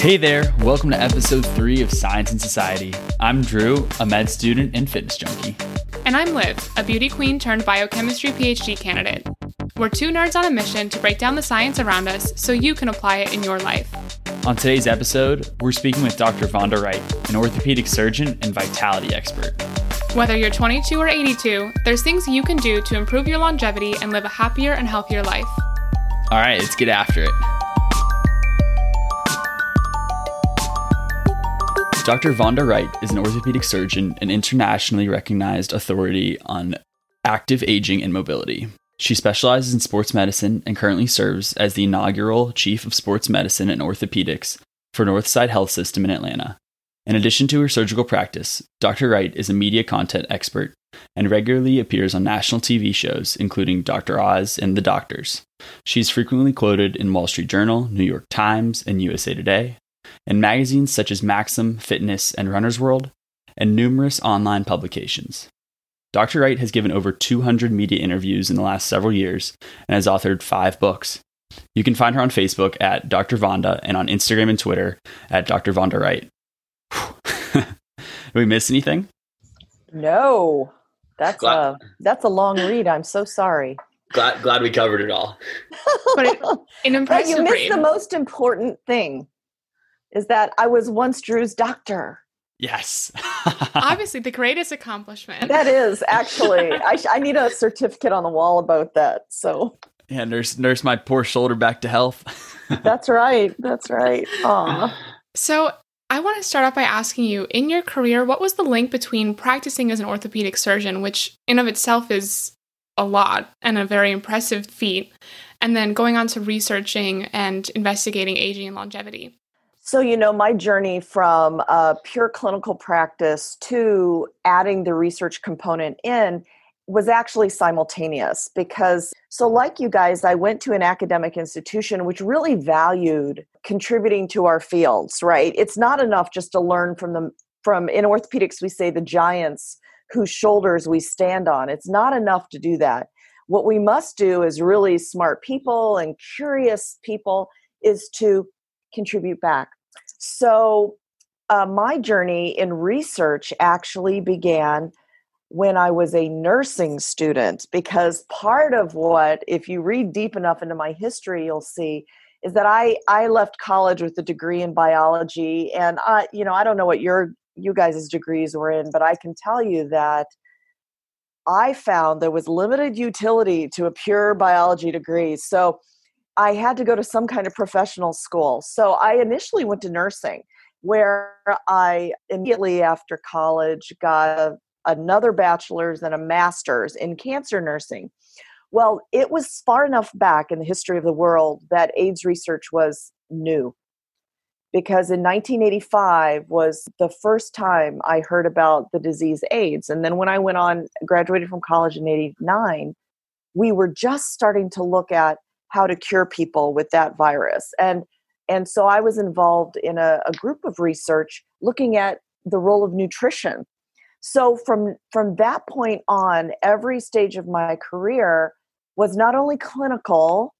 Hey there, welcome to episode three of Science and Society. I'm Drew, a med student and fitness junkie. And I'm Liv, a beauty queen turned biochemistry PhD candidate. We're two nerds on a mission to break down the science around us so you can apply it in your life. On today's episode, we're speaking with Dr. Vonda Wright, an orthopedic surgeon and vitality expert. Whether you're 22 or 82, there's things you can do to improve your longevity and live a happier and healthier life. All right, let's get after it. Dr. Vonda Wright is an orthopedic surgeon and internationally recognized authority on active aging and mobility. She specializes in sports medicine and currently serves as the inaugural Chief of Sports Medicine and Orthopedics for Northside Health System in Atlanta. In addition to her surgical practice, Dr. Wright is a media content expert and regularly appears on national TV shows, including Dr. Oz and The Doctors. She's frequently quoted in Wall Street Journal, New York Times, and USA Today, and magazines such as Maxim, Fitness, and Runner's World, and numerous online publications. Dr. Wright has given over 200 media interviews in the last several years and has authored five books. You can find her on Facebook at Dr. Vonda and on Instagram and Twitter at Dr. Vonda Wright. Did we miss anything? No, that's Glad- a that's a long read. I'm so sorry. Glad, glad we covered it all. But it, an But you missed read. the most important thing is that I was once Drew's doctor. Yes. Obviously, the greatest accomplishment. That is actually I, sh- I need a certificate on the wall about that. So yeah, nurse, nurse my poor shoulder back to health. that's right. That's right. Aw. So, I want to start off by asking you in your career, what was the link between practicing as an orthopedic surgeon, which in of itself is a lot and a very impressive feat, and then going on to researching and investigating aging and longevity? So, you know, my journey from uh, pure clinical practice to adding the research component in was actually simultaneous because, so like you guys, I went to an academic institution which really valued contributing to our fields, right? It's not enough just to learn from them. From in orthopedics, we say the giants whose shoulders we stand on. It's not enough to do that. What we must do as really smart people and curious people is to contribute back. So, uh, my journey in research actually began when I was a nursing student, because part of what, if you read deep enough into my history, you'll see is that I, I left college with a degree in biology. And I, you know, I don't know what your you guys' degrees were in, but I can tell you that I found there was limited utility to a pure biology degree. So I had to go to some kind of professional school. So I initially went to nursing, where I immediately after college got another bachelor's and a master's in cancer nursing. Well, it was far enough back in the history of the world that AIDS research was new. Because in 1985 was the first time I heard about the disease AIDS. And then when I went on, graduated from college in 89, we were just starting to look at how to cure people with that virus. And and so i was involved in a, a, group of research looking at the role of nutrition. So from from that point on every stage of my career was not only clinical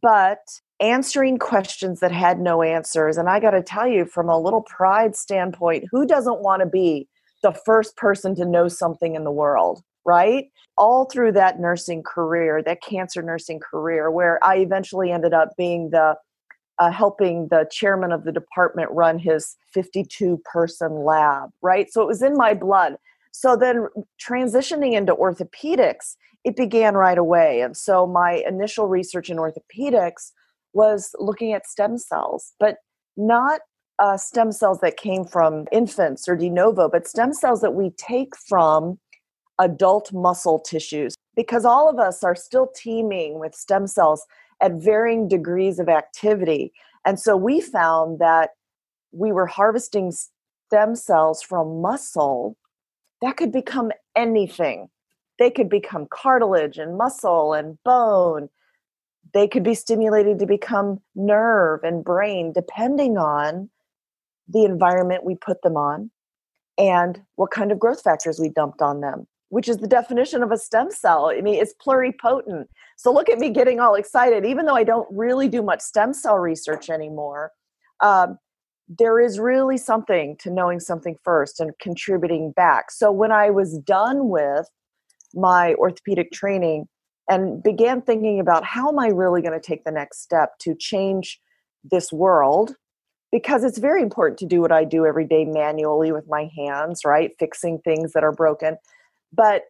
but answering questions that had no answers. And i got to tell you from a little pride standpoint who doesn't want to be the first person to know something in the world right? All through that nursing career, that cancer nursing career, where I eventually ended up being the uh, helping the chairman of the department run his 52 person lab, right? So it was in my blood. So then transitioning into orthopedics, it began right away. And so my initial research in orthopedics was looking at stem cells, but not uh, stem cells that came from infants or de novo, but stem cells that we take from adult muscle tissues because all of us are still teeming with stem cells at varying degrees of activity. And so we found that we were harvesting stem cells from muscle that could become anything. They could become cartilage and muscle and bone. They could be stimulated to become nerve and brain, depending on the environment we put them on and what kind of growth factors we dumped on them which is the definition of a stem cell. I mean, it's pluripotent. So look at me getting all excited, even though I don't really do much stem cell research anymore. Um, there is really something to knowing something first and contributing back. So when I was done with my orthopedic training and began thinking about how am I really going to take the next step to change this world because it's very important to do what I do every day manually with my hands, right? Fixing things that are broken. But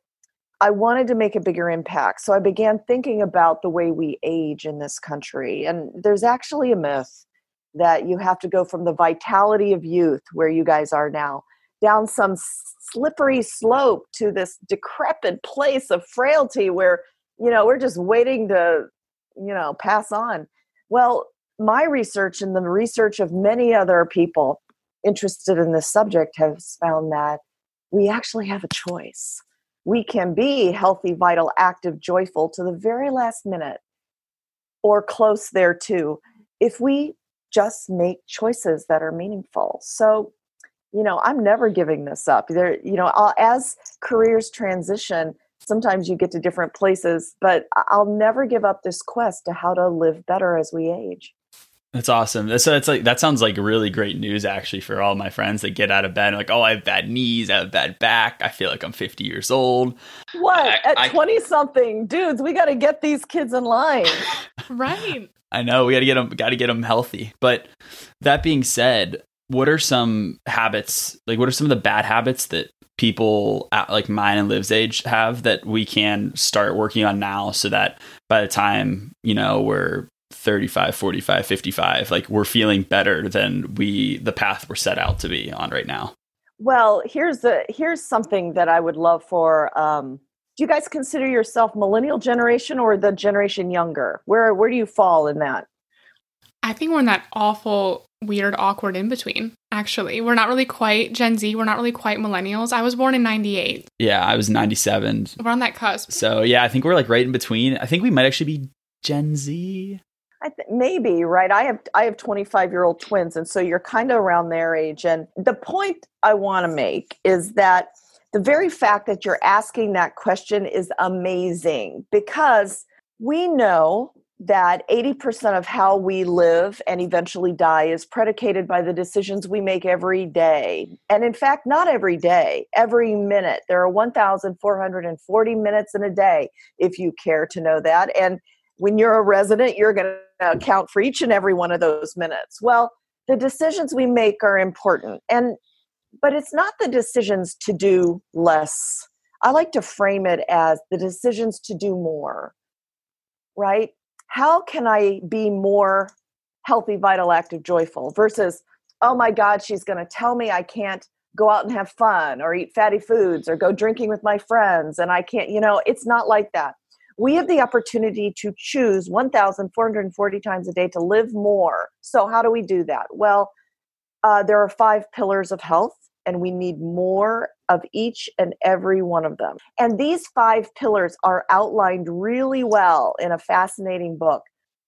I wanted to make a bigger impact. So I began thinking about the way we age in this country. And there's actually a myth that you have to go from the vitality of youth, where you guys are now, down some slippery slope to this decrepit place of frailty where, you know, we're just waiting to, you know, pass on. Well, my research and the research of many other people interested in this subject has found that we actually have a choice. We can be healthy, vital, active, joyful to the very last minute or close there too if we just make choices that are meaningful. So, you know, I'm never giving this up. There, you know, I'll, as careers transition, sometimes you get to different places, but I'll never give up this quest to how to live better as we age. That's awesome. That's, that's like that sounds like really great news actually for all my friends that get out of bed like, oh, I have bad knees, I have bad back, I feel like I'm 50 years old. What at 20 something dudes? We got to get these kids in line. right. I know we got to get them, got to get them healthy. But that being said, what are some habits? Like, what are some of the bad habits that people at like mine and Liv's age have that we can start working on now, so that by the time you know we're 35 45 55 like we're feeling better than we the path we're set out to be on right now. Well here's the here's something that i would love for um do you guys consider yourself millennial generation or the generation younger? Where where do you fall in that? I think we're in that awful weird awkward in between actually. We're not really quite gen z we're not really quite millennials. I was born in 98 yeah i was 97 we're on that cusp. So yeah i think we're like right in between. I think we might actually be gen z I th- maybe right. I have I have 25 year old twins, and so you're kind of around their age. And the point I want to make is that the very fact that you're asking that question is amazing because we know that 80% of how we live and eventually die is predicated by the decisions we make every day. And in fact, not every day, every minute. There are 1,440 minutes in a day, if you care to know that. And when you're a resident, you're going to account for each and every one of those minutes. Well, the decisions we make are important. And but it's not the decisions to do less. I like to frame it as the decisions to do more. Right? How can I be more healthy, vital, active, joyful versus, oh my God, she's going to tell me I can't go out and have fun or eat fatty foods or go drinking with my friends and I can't, you know, it's not like that we have the opportunity to choose 1,440 times a day to live more. So, how do we do that? Well, uh, there are five pillars of health, and we need more of each and every one of them. And these five pillars are outlined really well in a fascinating book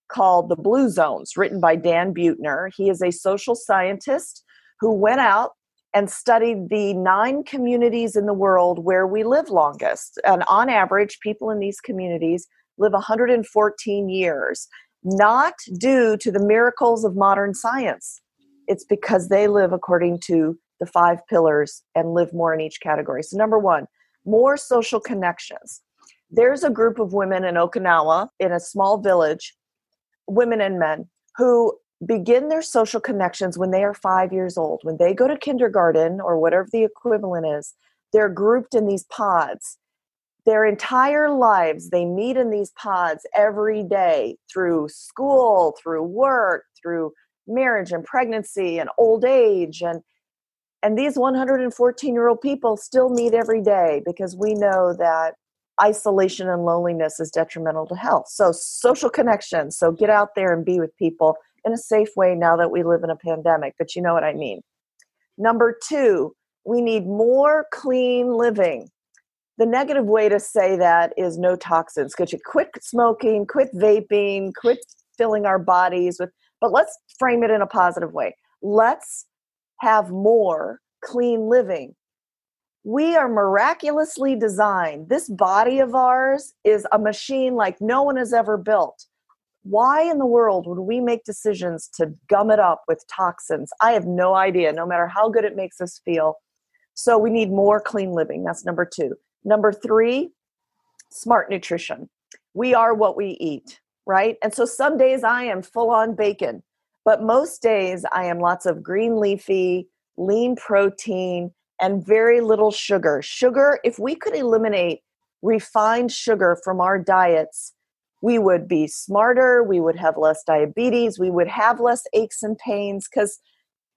called The Blue Zones, written by Dan Buettner. He is a social scientist who went out and studied the nine communities in the world where we live longest. And on average, people in these communities live 114 years, not due to the miracles of modern science. It's because they live according to the five pillars and live more in each category. So, number one, more social connections. There's a group of women in Okinawa in a small village, women and men, who begin their social connections when they are five years old. When they go to kindergarten or whatever the equivalent is, they're grouped in these pods. Their entire lives, they meet in these pods every day through school, through work, through marriage and pregnancy and old age. And, and these 114 year old people still meet every day because we know that isolation and loneliness is detrimental to health. So, social connections. So, get out there and be with people in a safe way now that we live in a pandemic, but you know what I mean. Number two, we need more clean living. The negative way to say that is no toxins. Could you quit smoking, quit vaping, quit filling our bodies with, but let's frame it in a positive way. Let's have more clean living. We are miraculously designed. This body of ours is a machine like no one has ever built why in the world would we make decisions to gum it up with toxins? I have no idea, no matter how good it makes us feel. So we need more clean living. That's number two. Number three, smart nutrition. We are what we eat, right? And so some days I am full on bacon, but most days I am lots of green leafy, lean protein, and very little sugar. Sugar, if we could eliminate refined sugar from our diets, we would be smarter, we would have less diabetes, we would have less aches and pains. Because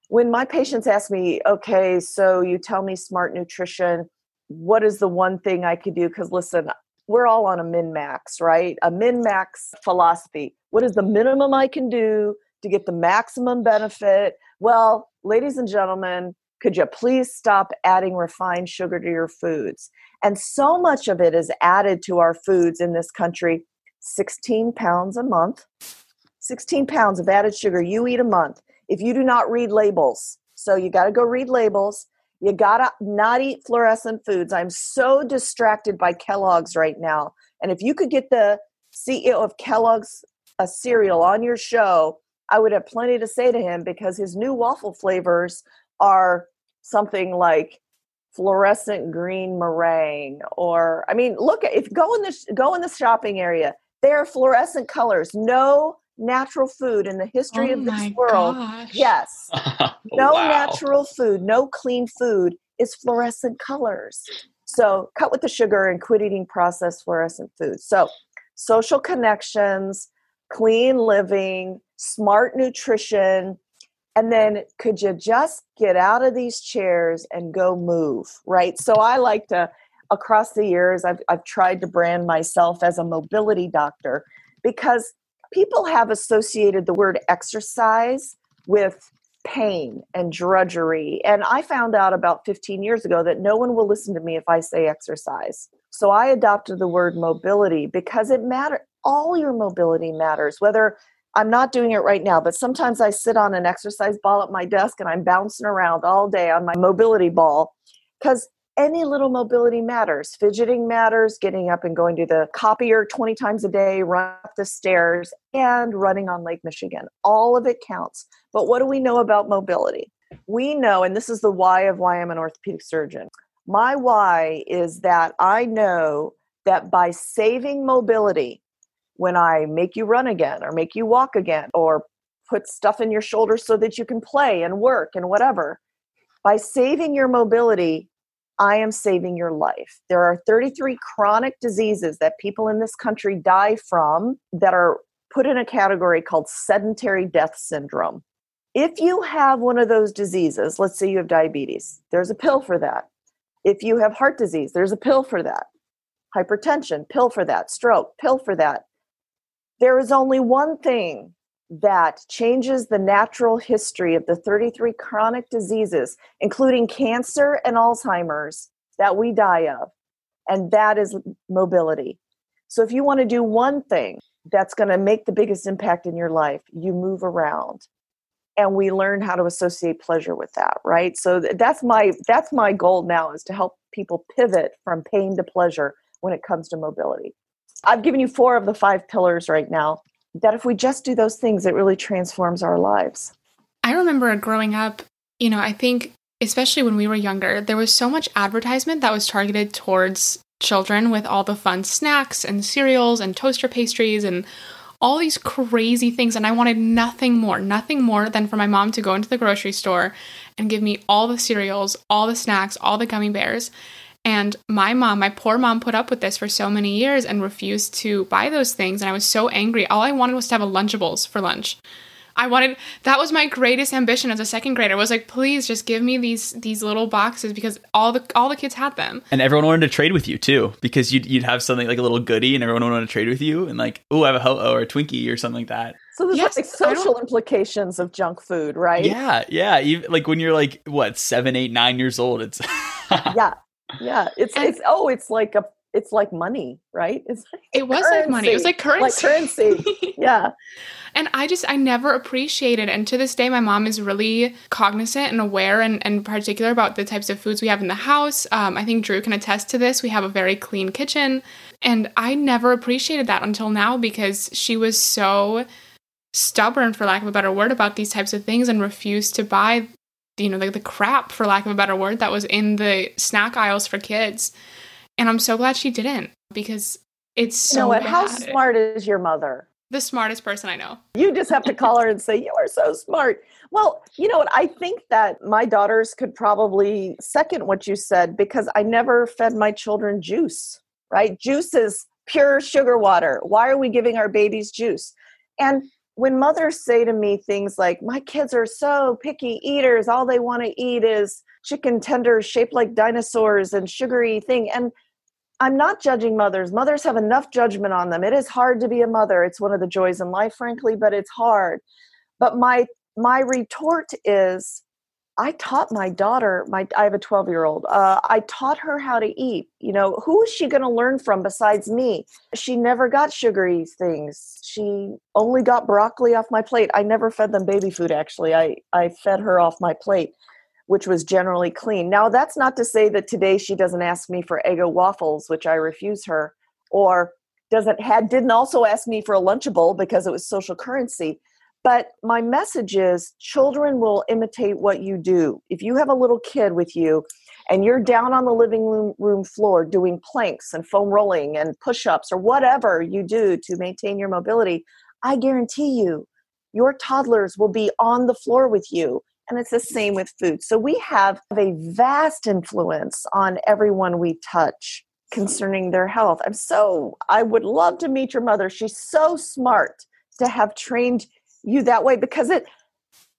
when my patients ask me, okay, so you tell me smart nutrition, what is the one thing I could do? Because listen, we're all on a min max, right? A min max philosophy. What is the minimum I can do to get the maximum benefit? Well, ladies and gentlemen, could you please stop adding refined sugar to your foods? And so much of it is added to our foods in this country 16 pounds a month. 16 pounds of added sugar you eat a month if you do not read labels. So you got to go read labels. You got to not eat fluorescent foods. I'm so distracted by Kellogg's right now. And if you could get the CEO of Kellogg's a cereal on your show, I would have plenty to say to him because his new waffle flavors are something like fluorescent green meringue or I mean look if go in the go in the shopping area they are fluorescent colors. No natural food in the history oh of this world. Gosh. Yes. no wow. natural food, no clean food is fluorescent colors. So cut with the sugar and quit eating processed fluorescent foods. So social connections, clean living, smart nutrition, and then could you just get out of these chairs and go move, right? So I like to across the years, I've, I've tried to brand myself as a mobility doctor because people have associated the word exercise with pain and drudgery. And I found out about 15 years ago that no one will listen to me if I say exercise. So I adopted the word mobility because it matters. All your mobility matters, whether I'm not doing it right now, but sometimes I sit on an exercise ball at my desk and I'm bouncing around all day on my mobility ball because any little mobility matters. Fidgeting matters, getting up and going to the copier 20 times a day, run up the stairs, and running on Lake Michigan. All of it counts. But what do we know about mobility? We know, and this is the why of why I'm an orthopedic surgeon. My why is that I know that by saving mobility, when I make you run again, or make you walk again, or put stuff in your shoulders so that you can play and work and whatever, by saving your mobility, I am saving your life. There are 33 chronic diseases that people in this country die from that are put in a category called sedentary death syndrome. If you have one of those diseases, let's say you have diabetes, there's a pill for that. If you have heart disease, there's a pill for that. Hypertension, pill for that. Stroke, pill for that. There is only one thing that changes the natural history of the 33 chronic diseases, including cancer and Alzheimer's, that we die of. And that is mobility. So, if you want to do one thing that's going to make the biggest impact in your life, you move around. And we learn how to associate pleasure with that, right? So that's my that's my goal now is to help people pivot from pain to pleasure when it comes to mobility. I've given you four of the five pillars right now that if we just do those things, it really transforms our lives. I remember growing up, you know, I think especially when we were younger, there was so much advertisement that was targeted towards children with all the fun snacks and cereals and toaster pastries and all these crazy things. And I wanted nothing more, nothing more than for my mom to go into the grocery store and give me all the cereals, all the snacks, all the gummy bears. And my mom, my poor mom, put up with this for so many years and refused to buy those things. And I was so angry. All I wanted was to have a Lunchables for lunch. I wanted that was my greatest ambition as a second grader. I was like, please just give me these these little boxes because all the all the kids had them. And everyone wanted to trade with you too, because you'd you'd have something like a little goodie, and everyone wanted to trade with you, and like, oh, I have a ho or a Twinkie or something like that. So there's yes, like social implications of junk food, right? Yeah, yeah. Even, like when you're like what seven, eight, nine years old, it's yeah, yeah it's and, it's oh it's like a it's like money, right? It's like it was currency. like money. It was like currency. Like currency. yeah. And I just, I never appreciated. And to this day, my mom is really cognizant and aware and, and particular about the types of foods we have in the house. Um, I think Drew can attest to this. We have a very clean kitchen. And I never appreciated that until now because she was so stubborn, for lack of a better word, about these types of things and refused to buy, you know, the, the crap, for lack of a better word, that was in the snack aisles for kids. And I'm so glad she didn't because it's so. You know what? Bad. How smart is your mother? The smartest person I know. You just have to call her and say, You are so smart. Well, you know what? I think that my daughters could probably second what you said because I never fed my children juice, right? Juice is pure sugar water. Why are we giving our babies juice? And when mothers say to me things like, My kids are so picky eaters, all they want to eat is chicken tenders shaped like dinosaurs and sugary thing. And I'm not judging mothers. Mothers have enough judgment on them. It is hard to be a mother. It's one of the joys in life, frankly, but it's hard. But my my retort is I taught my daughter, my I have a 12 year old. Uh, I taught her how to eat. You know, who is she going to learn from besides me? She never got sugary things. She only got broccoli off my plate. I never fed them baby food. Actually, I I fed her off my plate which was generally clean. Now, that's not to say that today she doesn't ask me for Eggo waffles, which I refuse her, or doesn't had didn't also ask me for a lunchable because it was social currency. But my message is children will imitate what you do. If you have a little kid with you and you're down on the living room floor doing planks and foam rolling and push-ups or whatever you do to maintain your mobility, I guarantee you your toddlers will be on the floor with you and it's the same with food. So we have a vast influence on everyone we touch concerning their health. I'm so, I would love to meet your mother. She's so smart to have trained you that way because it,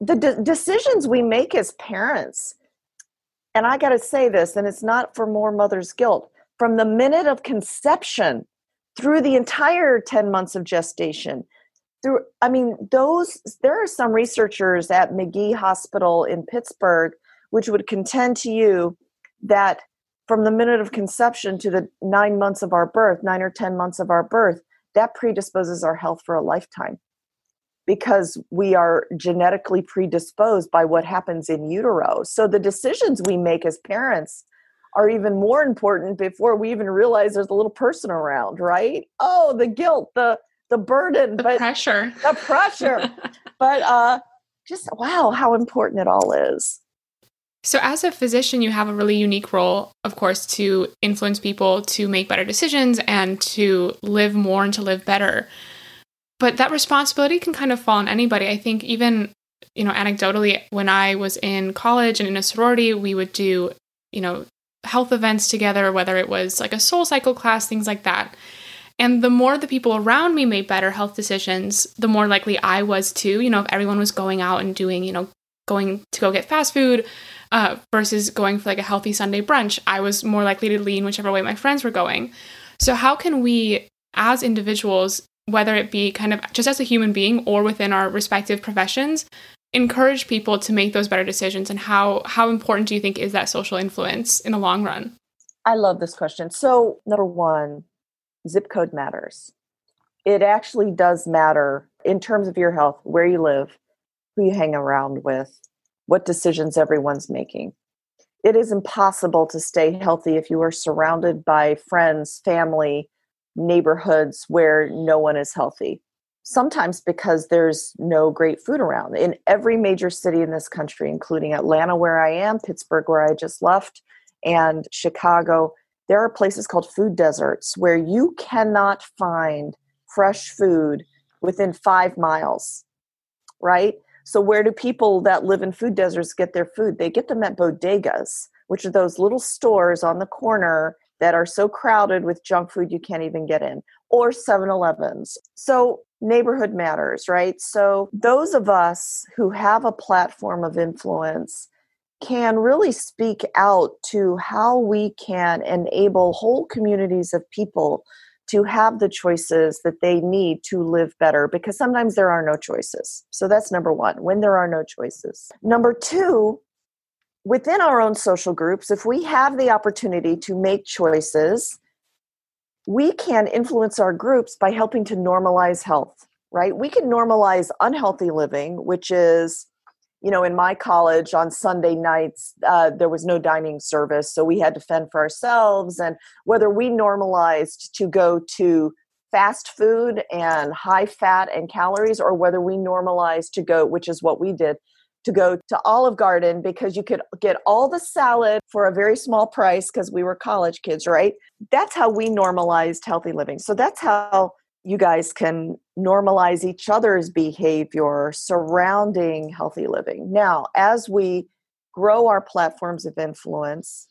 the de- decisions we make as parents, and I got to say this, and it's not for more mother's guilt, from the minute of conception through the entire 10 months of gestation, through i mean those there are some researchers at Magee hospital in pittsburgh which would contend to you that from the minute of conception to the nine months of our birth nine or ten months of our birth that predisposes our health for a lifetime because we are genetically predisposed by what happens in utero so the decisions we make as parents are even more important before we even realize there's a little person around right oh the guilt the the burden, the but pressure, the pressure. but uh, just wow, how important it all is. So, as a physician, you have a really unique role, of course, to influence people to make better decisions and to live more and to live better. But that responsibility can kind of fall on anybody. I think, even, you know, anecdotally, when I was in college and in a sorority, we would do, you know, health events together, whether it was like a SoulCycle class, things like that. And the more the people around me made better health decisions, the more likely I was to. You know, if everyone was going out and doing, you know, going to go get fast food uh, versus going for like a healthy Sunday brunch, I was more likely to lean whichever way my friends were going. So, how can we, as individuals, whether it be kind of just as a human being or within our respective professions, encourage people to make those better decisions? And how how important do you think is that social influence in the long run? I love this question. So, number one, zip code matters. It actually does matter in terms of your health, where you live, who you hang around with, what decisions everyone's making. It is impossible to stay healthy if you are surrounded by friends, family, neighborhoods where no one is healthy. Sometimes because there's no great food around. In every major city in this country, including Atlanta, where I am, Pittsburgh, where I just left, and Chicago, there are places called food deserts where you cannot find fresh food within five miles, right? So, where do people that live in food deserts get their food? They get them at bodegas, which are those little stores on the corner that are so crowded with junk food you can't even get in, or 7 Elevens. So, neighborhood matters, right? So, those of us who have a platform of influence can really speak out to how we can enable whole communities of people to have the choices that they need to live better because sometimes there are no choices. So that's number one, when there are no choices. Number two, within our own social groups, if we have the opportunity to make choices, we can influence our groups by helping to normalize health, right? We can normalize unhealthy living, which is, you know, in my college on Sunday nights, uh, there was no dining service, so we had to fend for ourselves. And whether we normalized to go to fast food and high fat and calories, or whether we normalized to go, which is what we did, to go to Olive Garden because you could get all the salad for a very small price because we were college kids, right? That's how we normalized healthy living. So that's how you guys can normalize each other's behavior surrounding healthy living. Now, as we grow our platforms of influence,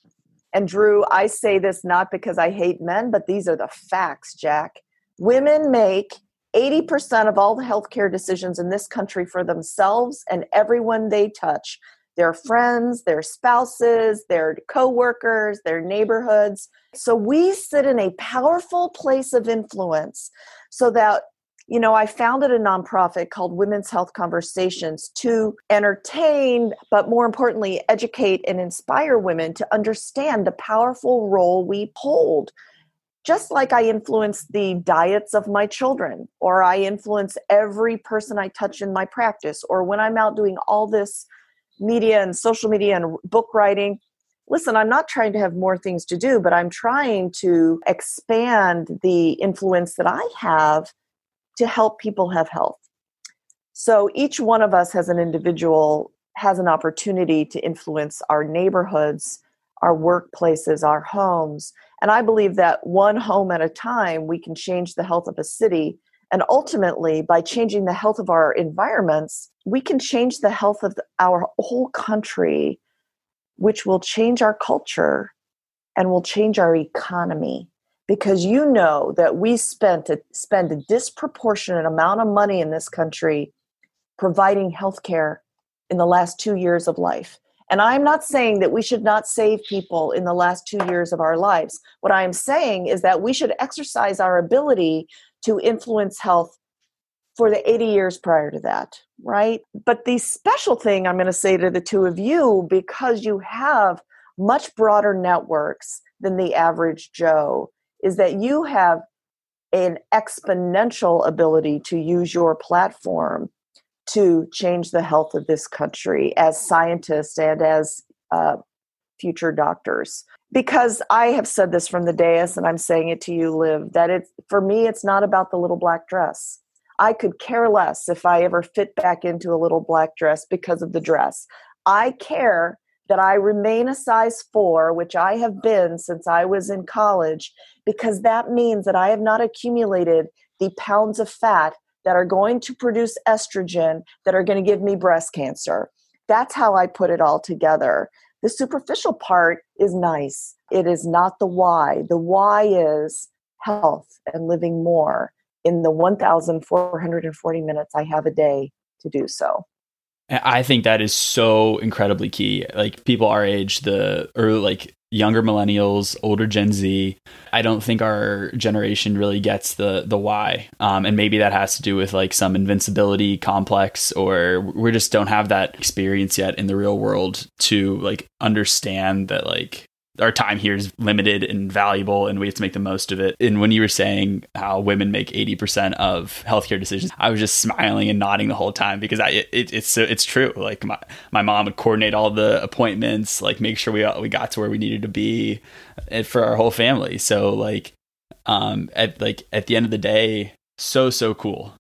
and Drew, I say this not because I hate men, but these are the facts, Jack. Women make 80% of all the healthcare decisions in this country for themselves and everyone they touch their friends, their spouses, their coworkers, their neighborhoods. So we sit in a powerful place of influence so that you know, I founded a nonprofit called Women's Health Conversations to entertain, but more importantly, educate and inspire women to understand the powerful role we hold just like I influence the diets of my children, or I influence every person I touch in my practice, or when I'm out doing all this media and social media and book writing. Listen, I'm not trying to have more things to do, but I'm trying to expand the influence that I have to help people have health. So each one of us as an individual has an opportunity to influence our neighborhoods, our workplaces, our homes, and I believe that one home at a time, we can change the health of a city. And ultimately, by changing the health of our environments, we can change the health of our whole country, which will change our culture and will change our economy. Because you know that we spent a, spend a disproportionate amount of money in this country providing health care in the last two years of life. And I'm not saying that we should not save people in the last two years of our lives. What I am saying is that we should exercise our ability to influence health for the 80 years prior to that, right? But the special thing I'm going to say to the two of you, because you have much broader networks than the average Joe, is that you have an exponential ability to use your platform to change the health of this country as scientists and as uh, future doctors. Because I have said this from the dais, and I'm saying it to you, Liv, that it's for me, it's not about the little black dress. I could care less if I ever fit back into a little black dress because of the dress. I care that I remain a size four, which I have been since I was in college, because that means that I have not accumulated the pounds of fat that are going to produce estrogen that are going to give me breast cancer. That's how I put it all together. The superficial part is nice. It is not the why. The why is health and living more in the 1,440 minutes I have a day to do so. I think that is so incredibly key. Like people our age, the or like younger millennials, older Gen Z. I don't think our generation really gets the the why, um, and maybe that has to do with like some invincibility complex, or we just don't have that experience yet in the real world to like understand that like our time here is limited and valuable and we have to make the most of it. And when you were saying how women make 80% of healthcare decisions, I was just smiling and nodding the whole time because I, it, it's so it's true. Like my, my mom would coordinate all the appointments, like make sure we, we got to where we needed to be for our whole family. So like, um, at like at the end of the day, so, so cool.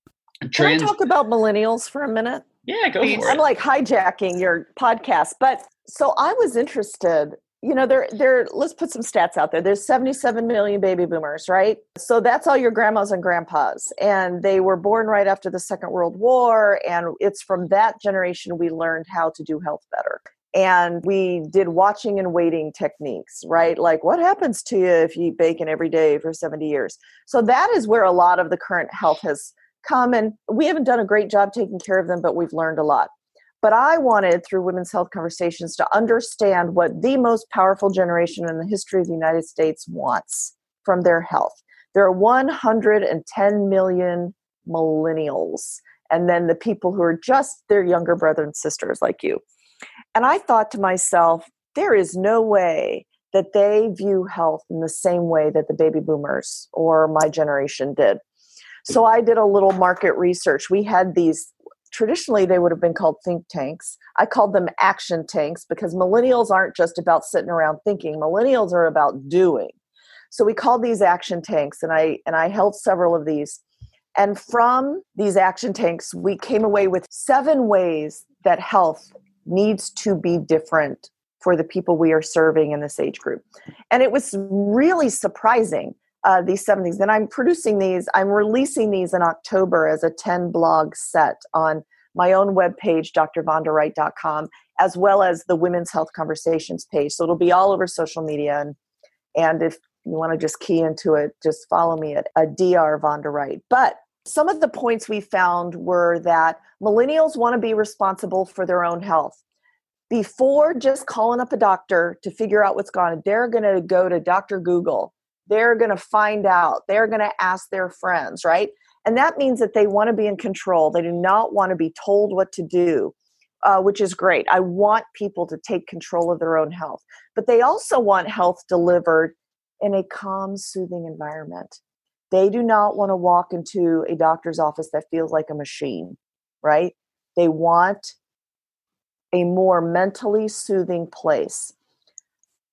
Can I talk about millennials for a minute? Yeah, go for it. I'm like hijacking your podcast, but so I was interested you know there there let's put some stats out there. There's 77 million baby boomers right? So that's all your grandmas and grandpas. And they were born right after the second world war. And it's from that generation we learned how to do health better. And we did watching and waiting techniques right? Like what happens to you if you eat bacon every day for 70 years? So that is where a lot of the current health has come. And we haven't done a great job taking care of them but we've learned a lot but I wanted, through Women's Health Conversations, to understand what the most powerful generation in the history of the United States wants from their health. There are 110 million millennials, and then the people who are just their younger brothers and sisters like you. And I thought to myself, there is no way that they view health in the same way that the baby boomers or my generation did. So I did a little market research. We had these traditionally they would have been called think tanks. I called them action tanks because millennials aren't just about sitting around thinking. Millennials are about doing. So we called these action tanks and I and I held several of these. And from these action tanks, we came away with seven ways that health needs to be different for the people we are serving in this age group. And it was really surprising, uh, these seven things. And I'm producing these, I'm releasing these in October as a 10 blog set on my own webpage, drvondawright.com, as well as the Women's Health Conversations page. So it'll be all over social media. And, and if you want to just key into it, just follow me at a Dr. Wright. But some of the points we found were that millennials want to be responsible for their own health before just calling up a doctor to figure out what's on, they're going to go to Dr. Google. They're going to find out. They're going to ask their friends, right? And that means that they want to be in control. They do not want to be told what to do, uh, which is great. I want people to take control of their own health. But they also want health delivered in a calm, soothing environment. They do not want to walk into a doctor's office that feels like a machine, right? They want a more mentally soothing place.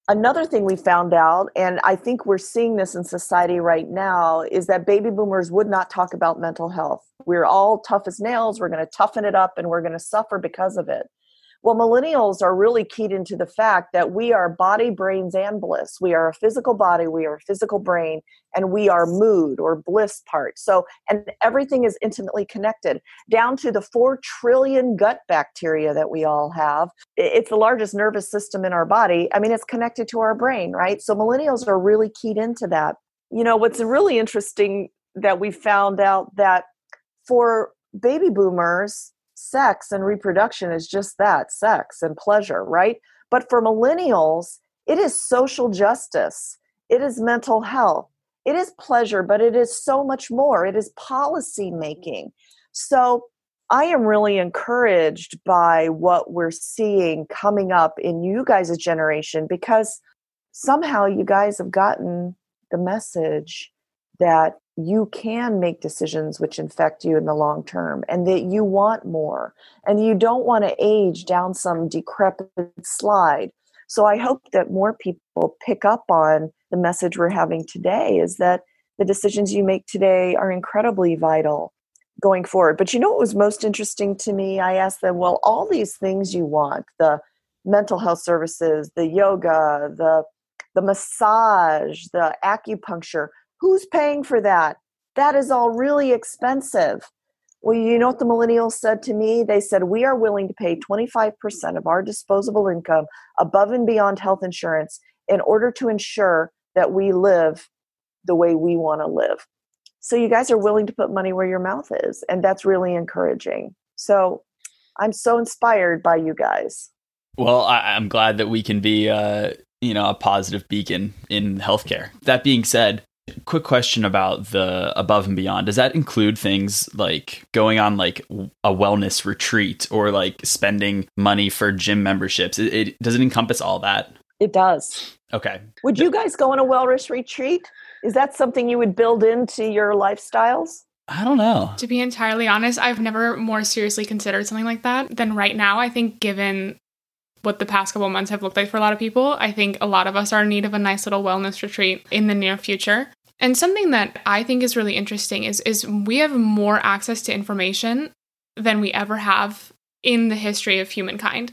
Another thing we found out, and I think we're seeing this in society right now, is that baby boomers would not talk about mental health. We're all tough as nails, we're going to toughen it up, and we're going to suffer because of it. Well, millennials are really keyed into the fact that we are body, brains, and bliss. We are a physical body, we are a physical brain, and we are mood or bliss part. So, and everything is intimately connected down to the 4 trillion gut bacteria that we all have. It's the largest nervous system in our body. I mean, it's connected to our brain, right? So, millennials are really keyed into that. You know, what's really interesting that we found out that for baby boomers, sex and reproduction is just that sex and pleasure, right? But for millennials, it is social justice, it is mental health, it is pleasure, but it is so much more. It is policy making. So I am really encouraged by what we're seeing coming up in you guys' generation because somehow you guys have gotten the message that you can make decisions which infect you in the long term and that you want more and you don't want to age down some decrepit slide. So I hope that more people pick up on the message we're having today is that the decisions you make today are incredibly vital going forward. But you know what was most interesting to me? I asked them, well, all these things you want, the mental health services, the yoga, the the massage, the acupuncture, Who's paying for that? That is all really expensive. Well, you know what the millennials said to me? They said, We are willing to pay 25% of our disposable income above and beyond health insurance in order to ensure that we live the way we want to live. So, you guys are willing to put money where your mouth is, and that's really encouraging. So, I'm so inspired by you guys. Well, I, am glad that we can be, uh, you know, a positive beacon in healthcare. That being said, Quick question about the above and beyond. Does that include things like going on like a wellness retreat or like spending money for gym memberships? It, it does it encompass all that? It does. Okay. Would you guys go on a wellness retreat? Is that something you would build into your lifestyles? I don't know. To be entirely honest, I've never more seriously considered something like that than right now. I think given what the past couple months have looked like for a lot of people. I think a lot of us are in need of a nice little wellness retreat in the near future. And something that I think is really interesting is is we have more access to information than we ever have in the history of humankind.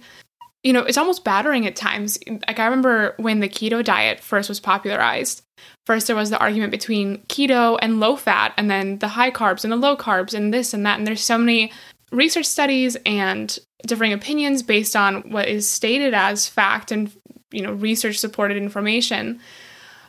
You know, it's almost battering at times. Like I remember when the keto diet first was popularized. First there was the argument between keto and low fat and then the high carbs and the low carbs and this and that and there's so many research studies and differing opinions based on what is stated as fact and you know research supported information.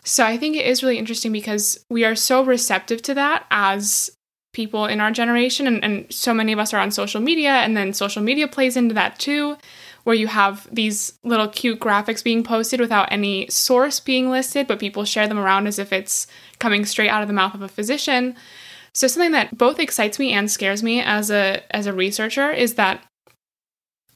So i think it is really interesting because we are so receptive to that as people in our generation and, and so many of us are on social media and then social media plays into that too where you have these little cute graphics being posted without any source being listed but people share them around as if it's coming straight out of the mouth of a physician. So something that both excites me and scares me as a as a researcher is that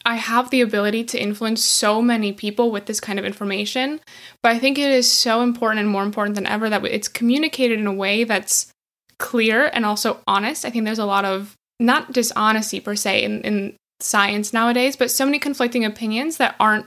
I have the ability to influence so many people with this kind of information, but I think it is so important and more important than ever that it's communicated in a way that's clear and also honest. I think there's a lot of not dishonesty per se in, in science nowadays, but so many conflicting opinions that aren't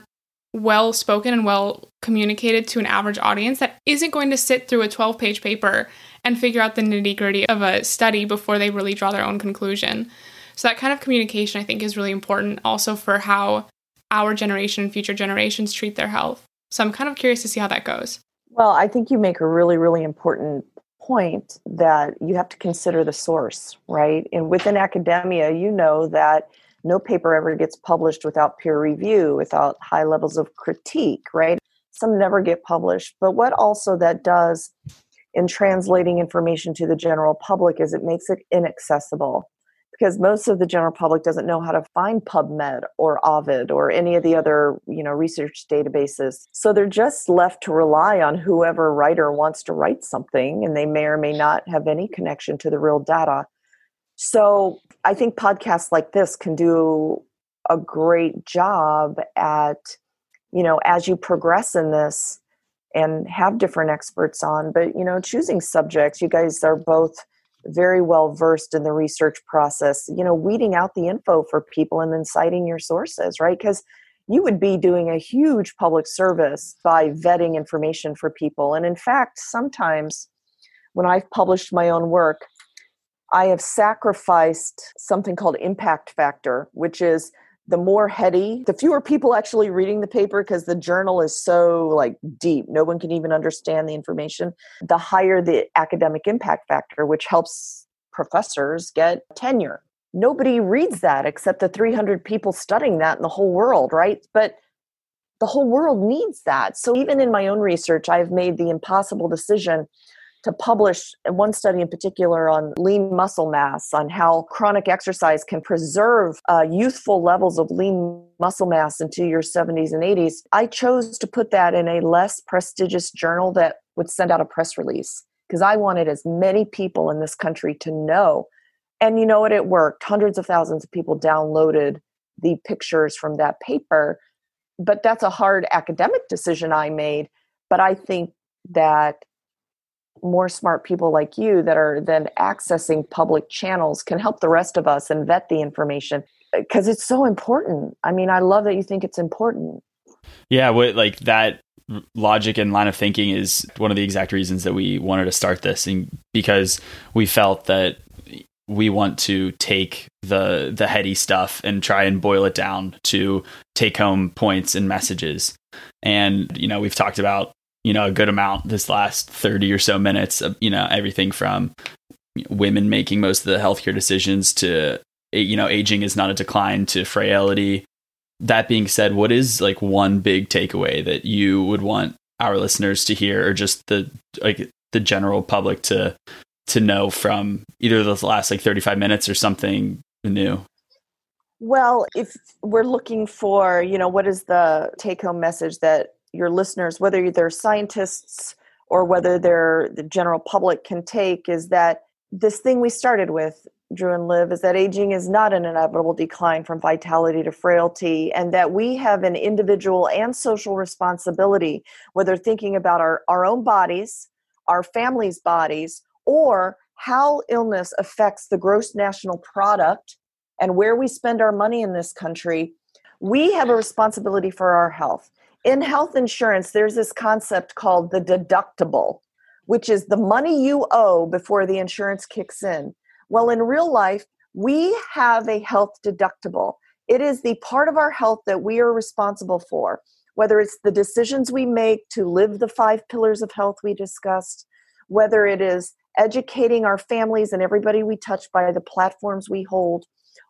well spoken and well communicated to an average audience that isn't going to sit through a 12 page paper and figure out the nitty gritty of a study before they really draw their own conclusion. So, that kind of communication I think is really important also for how our generation and future generations treat their health. So, I'm kind of curious to see how that goes. Well, I think you make a really, really important point that you have to consider the source, right? And within academia, you know that no paper ever gets published without peer review, without high levels of critique, right? Some never get published. But what also that does in translating information to the general public is it makes it inaccessible because most of the general public doesn't know how to find PubMed or Ovid or any of the other, you know, research databases. So they're just left to rely on whoever writer wants to write something and they may or may not have any connection to the real data. So I think podcasts like this can do a great job at, you know, as you progress in this and have different experts on, but, you know, choosing subjects. You guys are both very well versed in the research process, you know, weeding out the info for people and then citing your sources, right? Because you would be doing a huge public service by vetting information for people. And in fact, sometimes when I've published my own work, I have sacrificed something called impact factor, which is the more heady, the fewer people actually reading the paper because the journal is so like deep, no one can even understand the information. The higher the academic impact factor, which helps professors get tenure. Nobody reads that except the 300 people studying that in the whole world, right? But the whole world needs that. So even in my own research, I've made the impossible decision to publish one study in particular on lean muscle mass, on how chronic exercise can preserve uh, youthful levels of lean muscle mass into your 70s and 80s. I chose to put that in a less prestigious journal that would send out a press release because I wanted as many people in this country to know. And you know what? It worked. Hundreds of thousands of people downloaded the pictures from that paper. But that's a hard academic decision I made. But I think that more smart people like you that are then accessing public channels can help the rest of us and vet the information uh, because it's so important. I mean, I love that you think it's important. Yeah, what like that logic and line of thinking is one of the exact reasons that we wanted to start this and because we felt that we want to take the the heady stuff and try and boil it down to take home points and messages. And you know, we've talked about you know a good amount this last 30 or so minutes of you know everything from women making most of the healthcare decisions to you know aging is not a decline to frailty. That being said what is like one big takeaway that you would want our listeners to hear or just the like the general public to to know from either the last like 35 minutes or something new? Well if we're looking for you know what is the take home message that your listeners, whether they're scientists or whether they're the general public, can take is that this thing we started with, Drew and Liv, is that aging is not an inevitable decline from vitality to frailty, and that we have an individual and social responsibility, whether thinking about our, our own bodies, our families' bodies, or how illness affects the gross national product and where we spend our money in this country. We have a responsibility for our health in health insurance, there's this concept called the deductible, which is the money you owe before the insurance kicks in. Well, in real life, we have a health deductible. It is the part of our health that we are responsible for, whether it's the decisions we make to live the five pillars of health we discussed, whether it is educating our families and everybody we touch by the platforms we hold,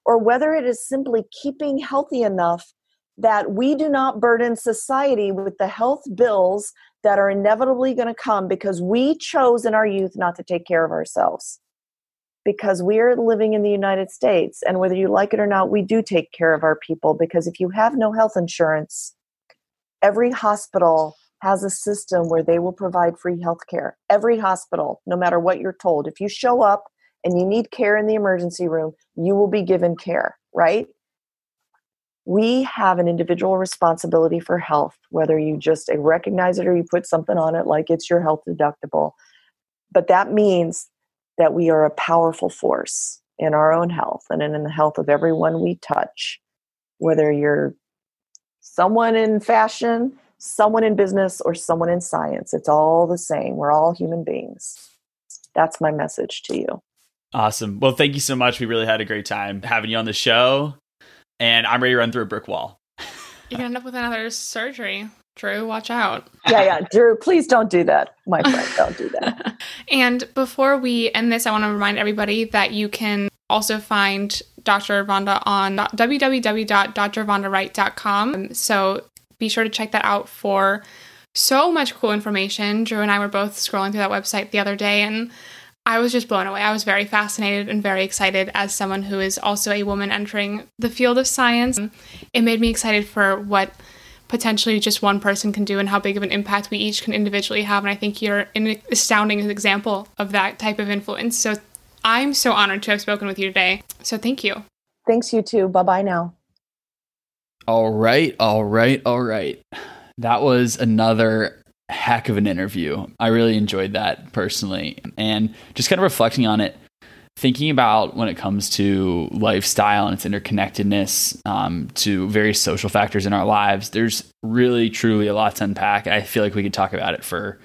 or whether it is simply keeping healthy enough that we do not burden society with the health bills that are inevitably going to come because we chose in our youth not to take care of ourselves. Because we are living in the United States, and whether you like it or not, we do take care of our people. Because if you have no health insurance, every hospital has a system where they will provide free health care. Every hospital, no matter what you're told. If you show up and you need care in the emergency room, you will be given care, right? We have an individual responsibility for health, whether you just eh, recognize it or you put something on it like it's your health deductible. But that means that we are a powerful force in our own health and in the health of everyone we touch, whether you're someone in fashion, someone in business, or someone in science. It's all the same. We're all human beings. That's my message to you. Awesome. Well, thank you so much. We really had a great time having you on the show and I'm ready to run through a brick wall. You're gonna end up with another surgery. Drew, watch out. Yeah, yeah. Drew, please don't do that. My friend, don't do that. and before we end this, I want to remind everybody that you can also find Dr. Vonda on www.drvondawright.com. So be sure to check that out for so much cool information. Drew and I were both scrolling through that website the other day and I was just blown away. I was very fascinated and very excited as someone who is also a woman entering the field of science. It made me excited for what potentially just one person can do and how big of an impact we each can individually have. And I think you're an astounding example of that type of influence. So I'm so honored to have spoken with you today. So thank you. Thanks, you too. Bye bye now. All right, all right, all right. That was another heck of an interview. I really enjoyed that personally. And just kind of reflecting on it, thinking about when it comes to lifestyle and its interconnectedness um, to various social factors in our lives, there's really, truly a lot to unpack. I feel like we could talk about it for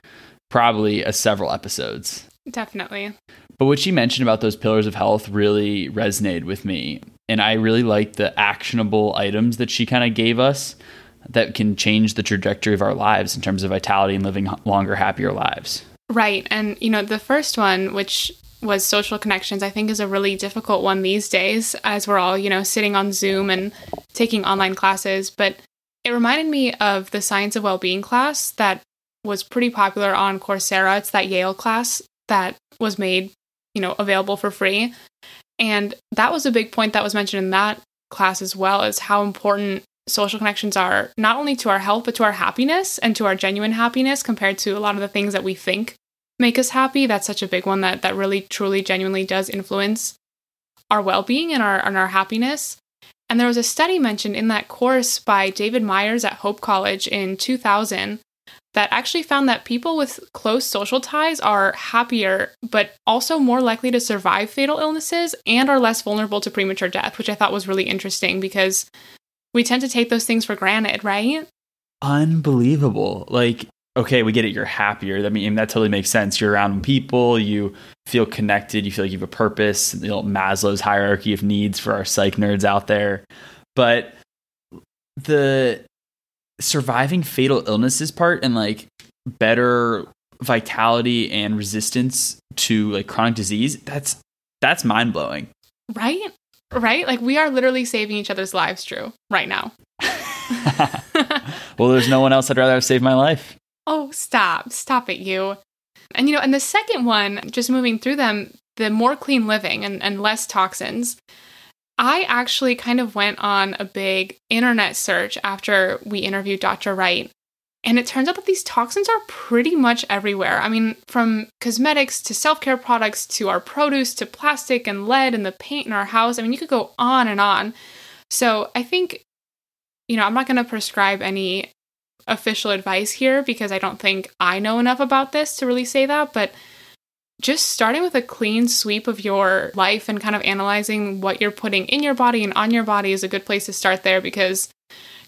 probably a several episodes. Definitely. But what she mentioned about those pillars of health really resonated with me. And I really liked the actionable items that she kind of gave us that can change the trajectory of our lives in terms of vitality and living longer, happier lives. Right. And, you know, the first one, which was social connections, I think is a really difficult one these days as we're all, you know, sitting on Zoom and taking online classes. But it reminded me of the Science of Wellbeing class that was pretty popular on Coursera. It's that Yale class that was made, you know, available for free. And that was a big point that was mentioned in that class as well is how important social connections are not only to our health, but to our happiness and to our genuine happiness compared to a lot of the things that we think make us happy. That's such a big one that, that really, truly, genuinely does influence our well being and our, and our happiness. And there was a study mentioned in that course by David Myers at Hope College in 2000 that actually found that people with close social ties are happier, but also more likely to survive fatal illnesses and are less vulnerable to premature death, which I thought was really interesting because we tend to take those things for granted, right? Unbelievable. Like, okay, we get it. You're happier. I mean, that totally makes sense. You're around people. You feel connected. You feel like you have a purpose. You know, Maslow's hierarchy of needs for our psych nerds out there. But the surviving fatal illnesses part and like better vitality and resistance to like chronic disease, that's that's mind blowing. Right? Right? Like we are literally saving each other's lives, Drew, right now. well, there's no one else I'd rather have saved my life. Oh, stop. Stop it, you. And you know, and the second one, just moving through them, the more clean living and, and less toxins. I actually kind of went on a big internet search after we interviewed Dr. Wright and it turns out that these toxins are pretty much everywhere. I mean, from cosmetics to self care products to our produce to plastic and lead and the paint in our house. I mean, you could go on and on. So I think, you know, I'm not going to prescribe any official advice here because I don't think I know enough about this to really say that. But just starting with a clean sweep of your life and kind of analyzing what you're putting in your body and on your body is a good place to start there because,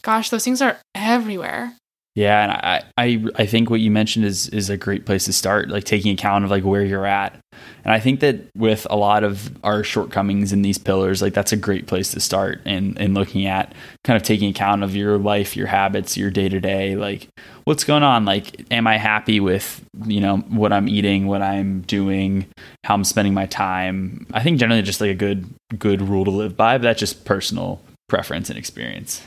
gosh, those things are everywhere. Yeah, and I, I I think what you mentioned is is a great place to start, like taking account of like where you're at. And I think that with a lot of our shortcomings in these pillars, like that's a great place to start and and looking at kind of taking account of your life, your habits, your day to day, like what's going on? Like am I happy with, you know, what I'm eating, what I'm doing, how I'm spending my time? I think generally just like a good good rule to live by, but that's just personal preference and experience.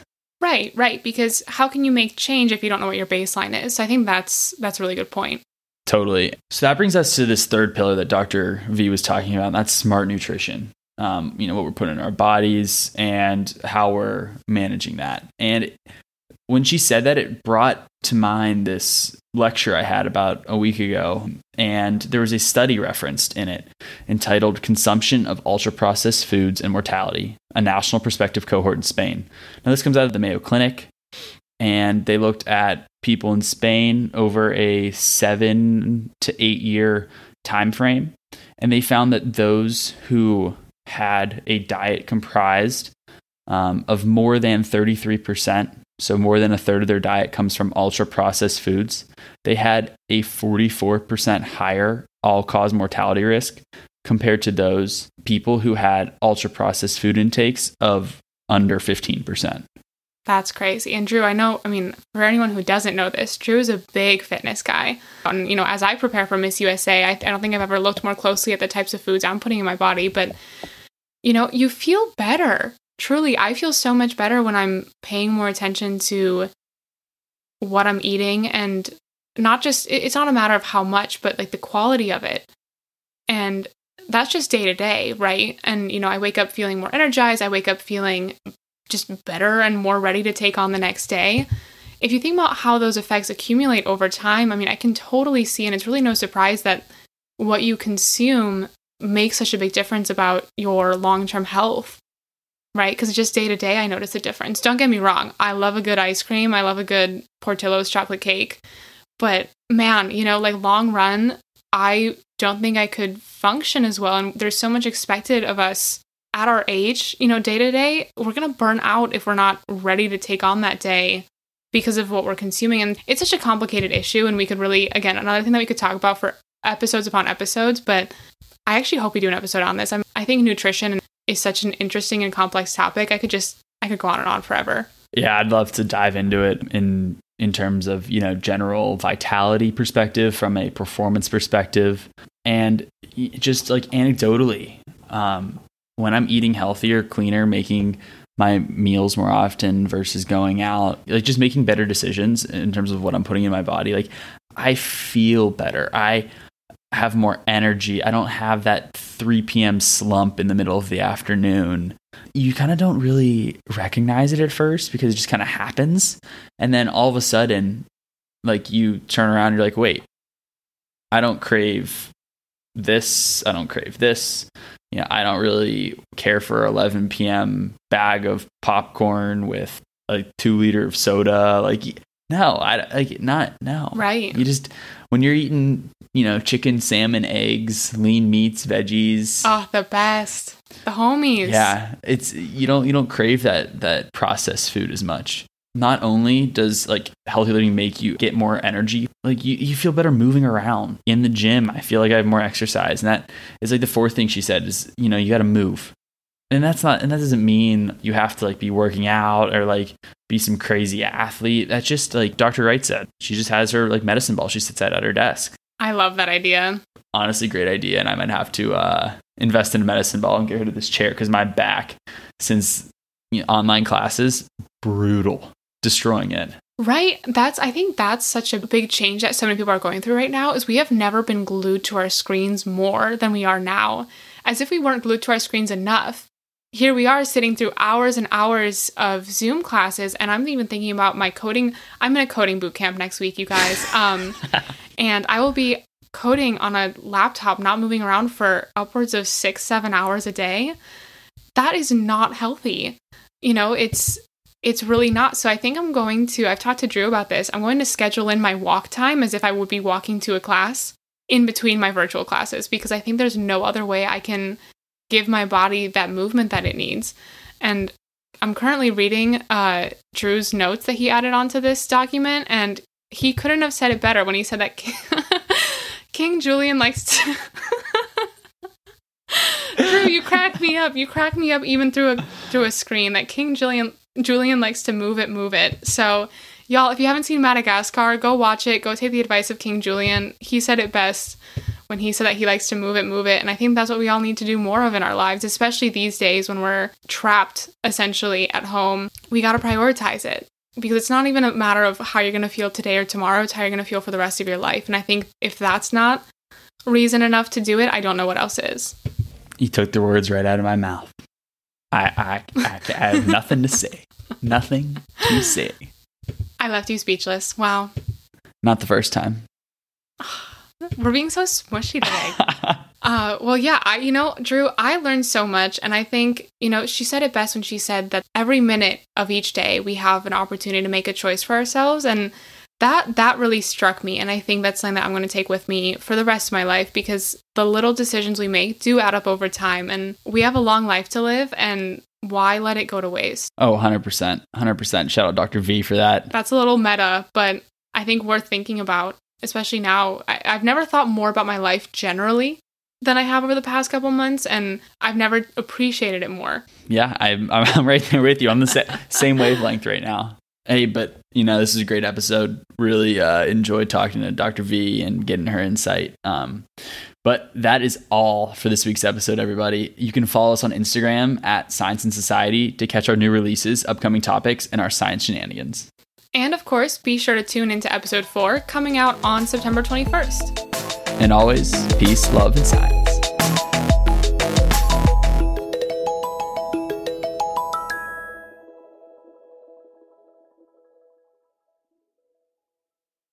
Right, right. Because how can you make change if you don't know what your baseline is? So I think that's that's a really good point. Totally. So that brings us to this third pillar that Dr. V was talking about. That's smart nutrition. Um, you know what we're putting in our bodies and how we're managing that. And when she said that, it brought to mind this lecture I had about a week ago, and there was a study referenced in it entitled Consumption of Ultra Processed Foods and Mortality, a National Perspective Cohort in Spain. Now, this comes out of the Mayo Clinic, and they looked at people in Spain over a seven to eight year time frame, and they found that those who had a diet comprised um, of more than 33%, so more than a third of their diet comes from ultra processed foods, they had a 44% higher all cause mortality risk compared to those people who had ultra processed food intakes of under 15%. That's crazy. And Drew, I know, I mean, for anyone who doesn't know this, Drew is a big fitness guy. And, you know, as I prepare for Miss USA, I, I don't think I've ever looked more closely at the types of foods I'm putting in my body, but, you know, you feel better. Truly, I feel so much better when I'm paying more attention to what I'm eating and not just, it's not a matter of how much, but like the quality of it. And that's just day to day, right? And, you know, I wake up feeling more energized. I wake up feeling just better and more ready to take on the next day. If you think about how those effects accumulate over time, I mean, I can totally see, and it's really no surprise that what you consume makes such a big difference about your long term health, right? Because just day to day, I notice a difference. Don't get me wrong, I love a good ice cream, I love a good Portillo's chocolate cake. But man, you know, like long run, I don't think I could function as well. And there's so much expected of us at our age, you know, day to day, we're going to burn out if we're not ready to take on that day because of what we're consuming. And it's such a complicated issue. And we could really, again, another thing that we could talk about for episodes upon episodes. But I actually hope we do an episode on this. I'm, I think nutrition is such an interesting and complex topic. I could just, I could go on and on forever. Yeah, I'd love to dive into it in in terms of you know general vitality perspective from a performance perspective and just like anecdotally um, when I'm eating healthier, cleaner, making my meals more often versus going out, like just making better decisions in terms of what I'm putting in my body, like I feel better. I have more energy. I don't have that 3 p.m. slump in the middle of the afternoon. You kind of don't really recognize it at first because it just kind of happens. And then all of a sudden, like you turn around, you're like, wait, I don't crave this. I don't crave this you know, I don't really care for 11 p.m. bag of popcorn with a two liter of soda. Like, no, I like not no. Right. You just when you're eating, you know, chicken, salmon, eggs, lean meats, veggies. Oh, the best. The homies. Yeah, it's you don't you don't crave that that processed food as much not only does like healthy living make you get more energy, like you, you feel better moving around in the gym. I feel like I have more exercise. And that is like the fourth thing she said is, you know, you got to move. And that's not, and that doesn't mean you have to like be working out or like be some crazy athlete. That's just like Dr. Wright said. She just has her like medicine ball she sits at at her desk. I love that idea. Honestly, great idea. And I might have to uh, invest in a medicine ball and get rid of this chair because my back, since you know, online classes, brutal destroying it. Right. That's I think that's such a big change that so many people are going through right now is we have never been glued to our screens more than we are now. As if we weren't glued to our screens enough. Here we are sitting through hours and hours of Zoom classes and I'm even thinking about my coding I'm in a coding boot camp next week, you guys. Um and I will be coding on a laptop not moving around for upwards of 6 7 hours a day. That is not healthy. You know, it's it's really not. So I think I'm going to, I've talked to Drew about this. I'm going to schedule in my walk time as if I would be walking to a class in between my virtual classes because I think there's no other way I can give my body that movement that it needs. And I'm currently reading uh, Drew's notes that he added onto this document, and he couldn't have said it better when he said that King, King Julien likes to. Drew, you crack me up. You crack me up even through a through a screen. That King Julien Julien likes to move it, move it. So, y'all, if you haven't seen Madagascar, go watch it. Go take the advice of King Julien. He said it best when he said that he likes to move it, move it. And I think that's what we all need to do more of in our lives, especially these days when we're trapped essentially at home. We got to prioritize it because it's not even a matter of how you're going to feel today or tomorrow, it's how you're going to feel for the rest of your life. And I think if that's not reason enough to do it, I don't know what else is. You took the words right out of my mouth. I, I, I, I have nothing to say. Nothing to say. I left you speechless. Wow. Not the first time. We're being so smushy today. uh, well, yeah, I, you know, Drew, I learned so much. And I think, you know, she said it best when she said that every minute of each day we have an opportunity to make a choice for ourselves. And that that really struck me and i think that's something that i'm going to take with me for the rest of my life because the little decisions we make do add up over time and we have a long life to live and why let it go to waste oh 100% 100% shout out dr v for that that's a little meta but i think worth thinking about especially now I, have never thought more about my life generally than i have over the past couple months and i've never appreciated it more yeah i'm, I'm right there with you on the sa- same wavelength right now Hey, but you know, this is a great episode. Really uh, enjoyed talking to Dr. V and getting her insight. Um, but that is all for this week's episode, everybody. You can follow us on Instagram at Science and Society to catch our new releases, upcoming topics, and our science shenanigans. And of course, be sure to tune into episode four coming out on September 21st. And always, peace, love, and science.